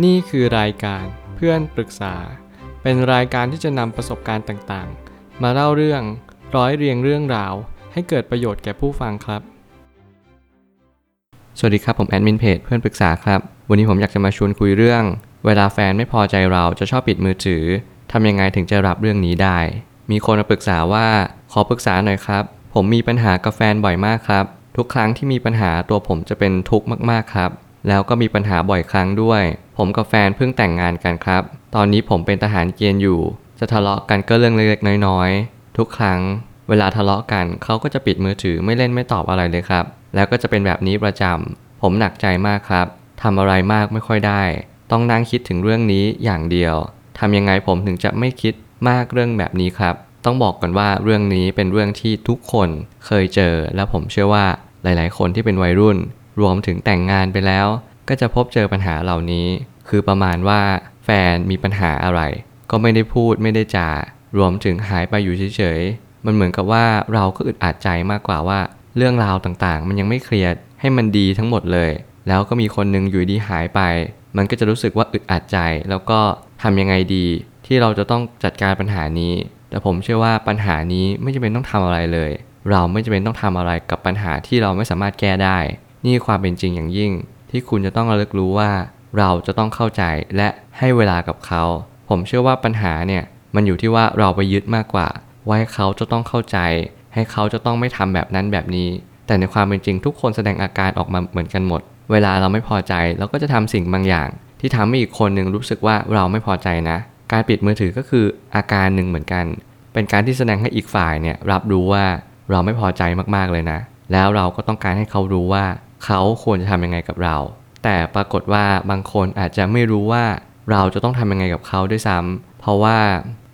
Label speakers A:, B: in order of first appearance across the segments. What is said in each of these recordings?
A: นี่คือรายการเพื่อนปรึกษา เป็นรายการที่จะนำประสบการณ์ต่างๆ มาเล่าเรื่องร้อยเรียงเรื่องราว ให้เกิดประโยชน์แก่ผู้ฟังครับ สวัสดีครับผมแอดมินเพจเพื่อนปรึกษาครับ วันนี้ผมอยากจะมาชวนคุยเรื่อง เวลาแฟนไม่พอใจเราจะชอบปิดมือถือทำยังไงถึงจะรับเรื่องนี้ได้ มีคนมาปรึกษาว่าขอปรึกษาหน่อยครับ ผมมีปัญหากับแฟนบ่อยมากครับ ทุกครั้งที่มีปัญหาตัวผมจะเป็นทุกข์มากๆครับ แล้วก็มีปัญหาบ่อยครั้งด้วย ผมกับแฟนเพิ่งแต่งงานกันครับ ตอนนี้ผมเป็นทหารเกณฑ์อยู่ จะทะเลาะกันก็เรื่องเล็กๆน้อยๆ ทุกครั้ง เวลาทะเลาะกันเขาก็จะปิดมือถือไม่เล่นไม่ตอบอะไรเลยครับ แล้วก็จะเป็นแบบนี้ประจำ ผมหนักใจมากครับทำอะไรมากไม่ค่อยได้ ต้องนั่งคิดถึงเรื่องนี้อย่างเดียวทำยังไงผมถึงจะไม่คิดมากเรื่องแบบนี้ครับ ต้องบอกก่อนว่าเรื่องนี้เป็นเรื่องที่ทุกคนเคยเจอ และผมเชื่อว่าหลาย ๆ คนที่เป็นวัยรุ่น รวมถึงแต่งงานไปแล้ว ก็จะพบเจอปัญหาเหล่านี้ คือประมาณว่าแฟนมีปัญหาอะไร ก็ไม่ได้พูดไม่ได้จารวมถึงหายไปอยู่เฉยๆ มันเหมือนกับว่าเราก็อึดอัดใจมากกว่าว่า เรื่องราวต่างๆ มันยังไม่เคลียร์ให้มันดีทั้งหมดเลย แล้วก็มีคนหนึงอยู่ดีหายไป มันก็จะรู้สึกว่าอึดอัดใจ แล้วก็ทำยังไงดี ที่เราจะต้องจัดการปัญหานี้ แต่ผมเชื่อว่าปัญหานี้ไม่จำเป็นต้องทำอะไรเลย เราไม่จำเป็นต้องทำอะไรกับปัญหาที่เราไม่สามารถแก้ได้ นี่ความเป็นจริงอย่างยิ่ง ที่คุณจะต้องระลึกรู้ว่า เราจะต้องเข้าใจและให้เวลากับเขา ผมเชื่อว่าปัญหาเนี่ยมันอยู่ที่ว่าเราไปยึดมากกว่า ว่าให้เขาจะต้องเข้าใจ ให้เขาจะต้องไม่ทำแบบนั้นแบบนี้ แต่ในความเป็นจริงทุกคนแสดงอาการออกมาเหมือนกันหมด เวลาเราไม่พอใจเราก็จะทำสิ่งบางอย่าง ที่ทำให้อีกคนหนึ่งรู้สึกว่าเราไม่พอใจนะ การปิดมือถือก็คืออาการหนึ่งเหมือนกัน เป็นการที่แสดงให้อีกฝ่ายเนี่ยรับรู้ว่าเราไม่พอใจมากๆเลยนะ แล้วเราก็ต้องการให้เขารู้ว่า เขาควรจะทำยังไงกับเรา แต่ปรากฏว่าบางคนอาจจะไม่รู้ว่าเราจะต้องทำยังไงกับเขาด้วยซ้ำเพราะว่า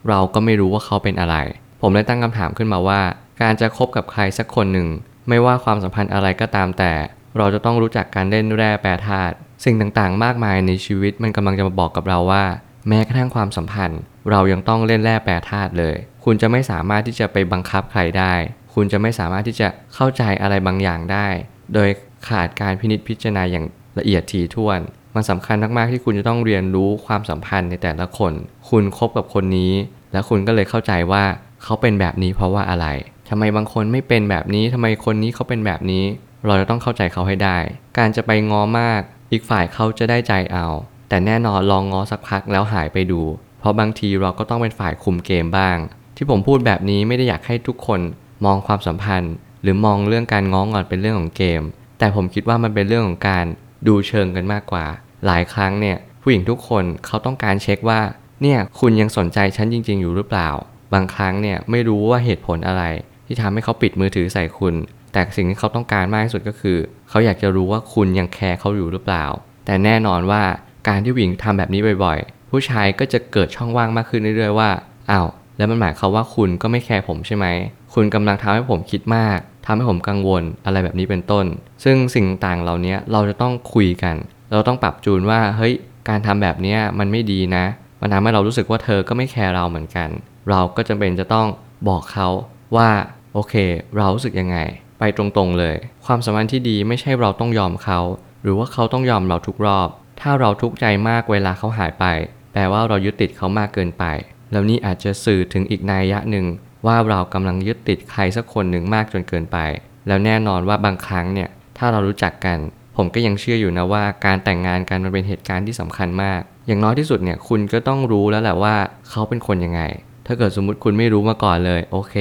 A: เราก็ไม่รู้ว่าเขาเป็นอะไร ผมเลยตั้งคำถามขึ้นมาว่า การจะคบกับใครสักคนหนึ่ง ไม่ว่าความสัมพันธ์อะไรก็ตามแต่ เราจะต้องรู้จักการเล่นแร่แปรธาตุสิ่งต่างๆ มากมายในชีวิตมันกำลังจะมาบอกกับเราว่า แม้กระทั่งความสัมพันธ์ เรายังต้องเล่นแร่แปรธาตุเลย คุณจะไม่สามารถที่จะไปบังคับใครได้ คุณจะไม่สามารถที่จะเข้าใจอะไรบางอย่างได้ โดย ขาดการพินิจพิจารณาอย่างละเอียดถี่ถ้วน มันสำคัญมากๆที่คุณจะต้องเรียนรู้ความสัมพันธ์ในแต่ละคน คุณคบกับคนนี้ แล้วคุณก็เลยเข้าใจว่าเขาเป็นแบบนี้เพราะว่าอะไรทำไมบางคนไม่เป็นแบบนี้ทำไมคนนี้เขาเป็นแบบนี้ เราจะต้องเข้าใจเขาให้ได้ การจะไปง้อมาก อีกฝ่ายเขาจะได้ใจเอา แต่แน่นอนลองง้อสักพักแล้วหายไปดู เพราะบางทีเราก็ต้องเป็นฝ่ายคุมเกมบ้าง ที่ผมพูดแบบนี้ไม่ได้อยากให้ทุกคนมองความสัมพันธ์ หรือมองเรื่องการง้องอนเป็นเรื่องของเกม แต่ผมคิดว่ามันเป็นเรื่องของการดูเชิงกันมากกว่า หลายครั้งเนี่ยผู้หญิงทุกคนเขาต้องการเช็คว่าเนี่ยคุณยังสนใจฉันจริง ๆ อยู่หรือเปล่า บางครั้งเนี่ยไม่รู้ว่าเหตุผลอะไร ที่ทำให้เขาปิดมือถือใส่คุณ แต่สิ่งที่เขาต้องการมากที่สุดก็คือ เขาอยากจะรู้ว่าคุณยังแคร์เขาอยู่หรือเปล่า แต่แน่นอนว่าการที่ผู้หญิงทำแบบนี้บ่อยๆ ผู้ชายก็จะเกิดช่องว่างมากขึ้นเรื่อยๆว่าอ้าวแล้วมันหมายความว่าคุณก็ไม่แคร์ผมใช่ไหม คุณกำลังทำให้ผมคิดมาก ทำให้ผมกังวลอะไรแบบนี้เป็นต้น ซึ่งสิ่งต่างเหล่านี้เราจะต้องคุยกัน เราต้องปรับจูนว่าเฮ้ยการทำแบบนี้มันไม่ดีนะ มันทำให้เรารู้สึกว่าเธอก็ไม่แคร์เราเหมือนกัน เราก็จำเป็นจะต้องบอกเขาว่าโอเค เรารู้สึกยังไง ไปตรงๆเลย ความสัมพันธ์ที่ดีไม่ใช่เราต้องยอมเขา หรือว่าเขาต้องยอมเราทุกรอบ ถ้าเราทุกข์ใจมากเวลาเขาหายไป แปลว่าเรายึดติดเขามากเกินไป แล้วนี่อาจจะสื่อถึงอีกนัยยะหนึ่ง ว่าเรากำลังยึดติดใครสักคนหนึ่งมากจนเกินไป แล้วแน่นอนว่าบางครั้งเนี่ยถ้าเรารู้จักกัน ผมก็ยังเชื่ออยู่นะว่าการแต่งงานกันมันเป็นเหตุการณ์ที่สำคัญมาก อย่างน้อยที่สุดเนี่ยคุณก็ต้องรู้แล้วแหละว่าเขาเป็นคนยังไง ถ้าเกิดสมมุติคุณไม่รู้มาก่อนเลยโอเค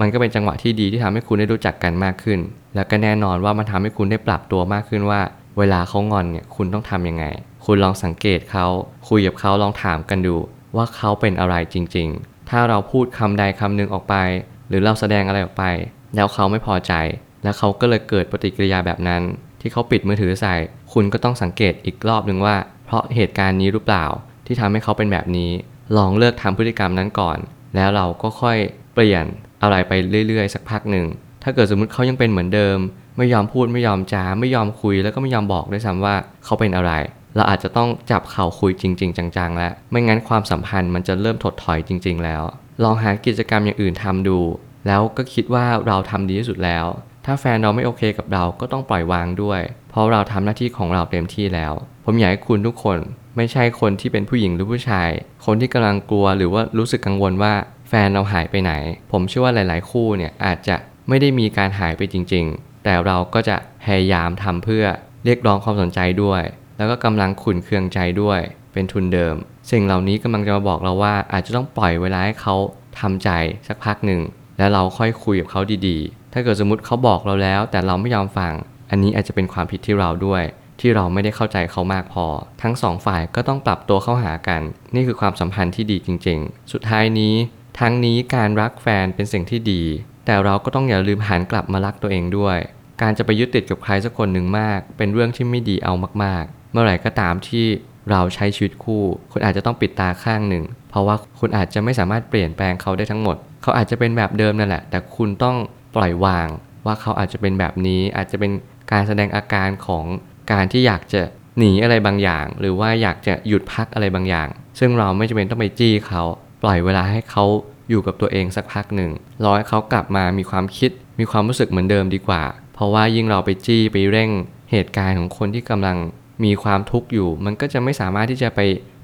A: มันก็เป็นจังหวะที่ดีที่ทำให้คุณได้รู้จักกันมากขึ้น แล้วก็แน่นอนว่ามันทำให้คุณได้ปรับตัวมากขึ้นว่า เวลาเขางอนเนี่ยคุณต้องทำยังไง คุณลองสังเกตเขาคุยกับเขาลองถามกันดูว่าเขาเป็นอะไรจริง ๆ ถ้าเราพูดคำใดคำหนึ่งออกไป หรือเราแสดงอะไรออกไป แล้วเขาไม่พอใจ แล้วเขาก็เลยเกิดปฏิกิริยาแบบนั้น ที่เขาปิดมือถือใส่ คุณก็ต้องสังเกตอีกรอบหนึ่งว่า เพราะเหตุการณ์นี้หรือเปล่า ที่ทำให้เขาเป็นแบบนี้ ลองเลิกทำพฤติกรรมนั้นก่อน แล้วเราก็ค่อยเปลี่ยนอะไรไปเรื่อยๆ สักพักหนึ่ง ถ้าเกิดสมมติเขายังเป็นเหมือนเดิม ไม่ยอมพูดไม่ยอมจาไม่ยอมคุยแล้วก็ไม่ยอมบอกด้วยซ้ำว่าเขาเป็นอะไร เราอาจจะต้องจับเข่าคุยจริง ๆ จังๆ แล้ว ไม่งั้นความสัมพันธ์มันจะเริ่มถดถอยจริง ๆ แล้ว ลองหากิจกรรมอย่างอื่นทำดู แล้วก็คิดว่าเราทำดีที่สุดแล้ว ถ้าแฟนเราไม่โอเคกับเราก็ต้องปล่อยวางด้วย เพราะเราทำหน้าที่ของเราเต็มที่แล้ว ผมอยากให้คุณทุกคน ไม่ใช่คนที่เป็นผู้หญิงหรือผู้ชาย คนที่กำลังกลัวหรือว่ารู้สึกกังวลว่า แฟนเราหายไปไหน ผมเชื่อว่าหลาย ๆ คู่เนี่ยอาจจะไม่ได้มีการหายไปจริง ๆ แต่เราก็จะพยายามทำเพื่อเรียกร้องความสนใจด้วย แล้วก็กำลังขุนเคืองใจด้วย เป็นทุนเดิม สิ่งเหล่านี้กำลังจะมาบอกเราว่าอาจจะต้องปล่อยเวลาให้เขาทำใจสักพักหนึ่ง แล้วเราค่อยคุยกับเขาดีๆ ถ้าเกิดสมมติเขาบอกเราแล้ว แต่เราไม่ยอมฟัง อันนี้อาจจะเป็นความผิดที่เราด้วย ที่เราไม่ได้เข้าใจเขามากพอ ทั้งสองฝ่ายก็ต้องปรับตัวเข้าหากัน นี่คือความสัมพันธ์ที่ดีจริง ๆ สุดท้ายนี้ ทั้งนี้การรักแฟนเป็นสิ่งที่ดี แต่เราก็ต้องอย่าลืมหันกลับมารักตัวเองด้วย การจะไปยึดติดกับใครสักคนหนึ่งมาก เป็นเรื่องที่ไม่ดีเอามากๆ เมื่อไหร่ก็ตามที่เราใช้ชีวิตคู่ คุณอาจจะต้องปิดตาข้างหนึ่ง เพราะว่าคุณอาจจะไม่สามารถเปลี่ยนแปลงเขาได้ทั้งหมด เขาอาจจะเป็นแบบเดิมนั่นแหละ แต่คุณต้องปล่อยวาง ว่าเขาอาจจะเป็นแบบนี้ อาจจะเป็นการแสดงอาการของการที่อยากจะหนีอะไรบางอย่าง หรือว่าอยากจะหยุดพักอะไรบางอย่าง ซึ่งเราไม่จำเป็นต้องไปจี้เขา ปล่อยเวลาให้เขาอยู่กับตัวเองสักพักหนึ่งรอให้เขากลับมามีความคิด มีความรู้สึกเหมือนเดิมดีกว่า เพราะว่ายิ่งเราไปจี้ไปเร่งเหตุการณ์ของคนที่กำลัง มีความทุกข์อยู่ มันก็จะไม่สามารถที่จะไป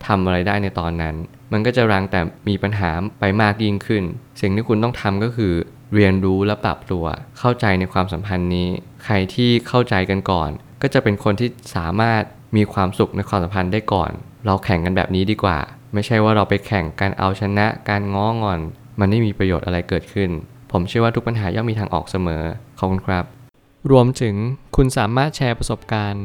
A: ทำอะไรได้ในตอนนั้น มันก็จะรังแต่มีปัญหาไปมากยิ่งขึ้น สิ่งที่คุณต้องทำก็คือ เรียนรู้และปรับตัว เข้าใจในความสัมพันธ์นี้ ใครที่เข้าใจกันก่อน ก็จะเป็นคนที่สามารถมีความสุขในความสัมพันธ์ได้ก่อน เราแข่งกันแบบนี้ดีกว่า ไม่ใช่ว่าเราไปแข่งการเอาชนะ การง้องอน มันไม่มีประโยชน์อะไรเกิดขึ้น ผมเชื่อว่าทุกปัญหาย่อมมีทางออกเสมอ ขอบคุณครับ รวมถึงคุณสามารถแชร์ประสบการณ์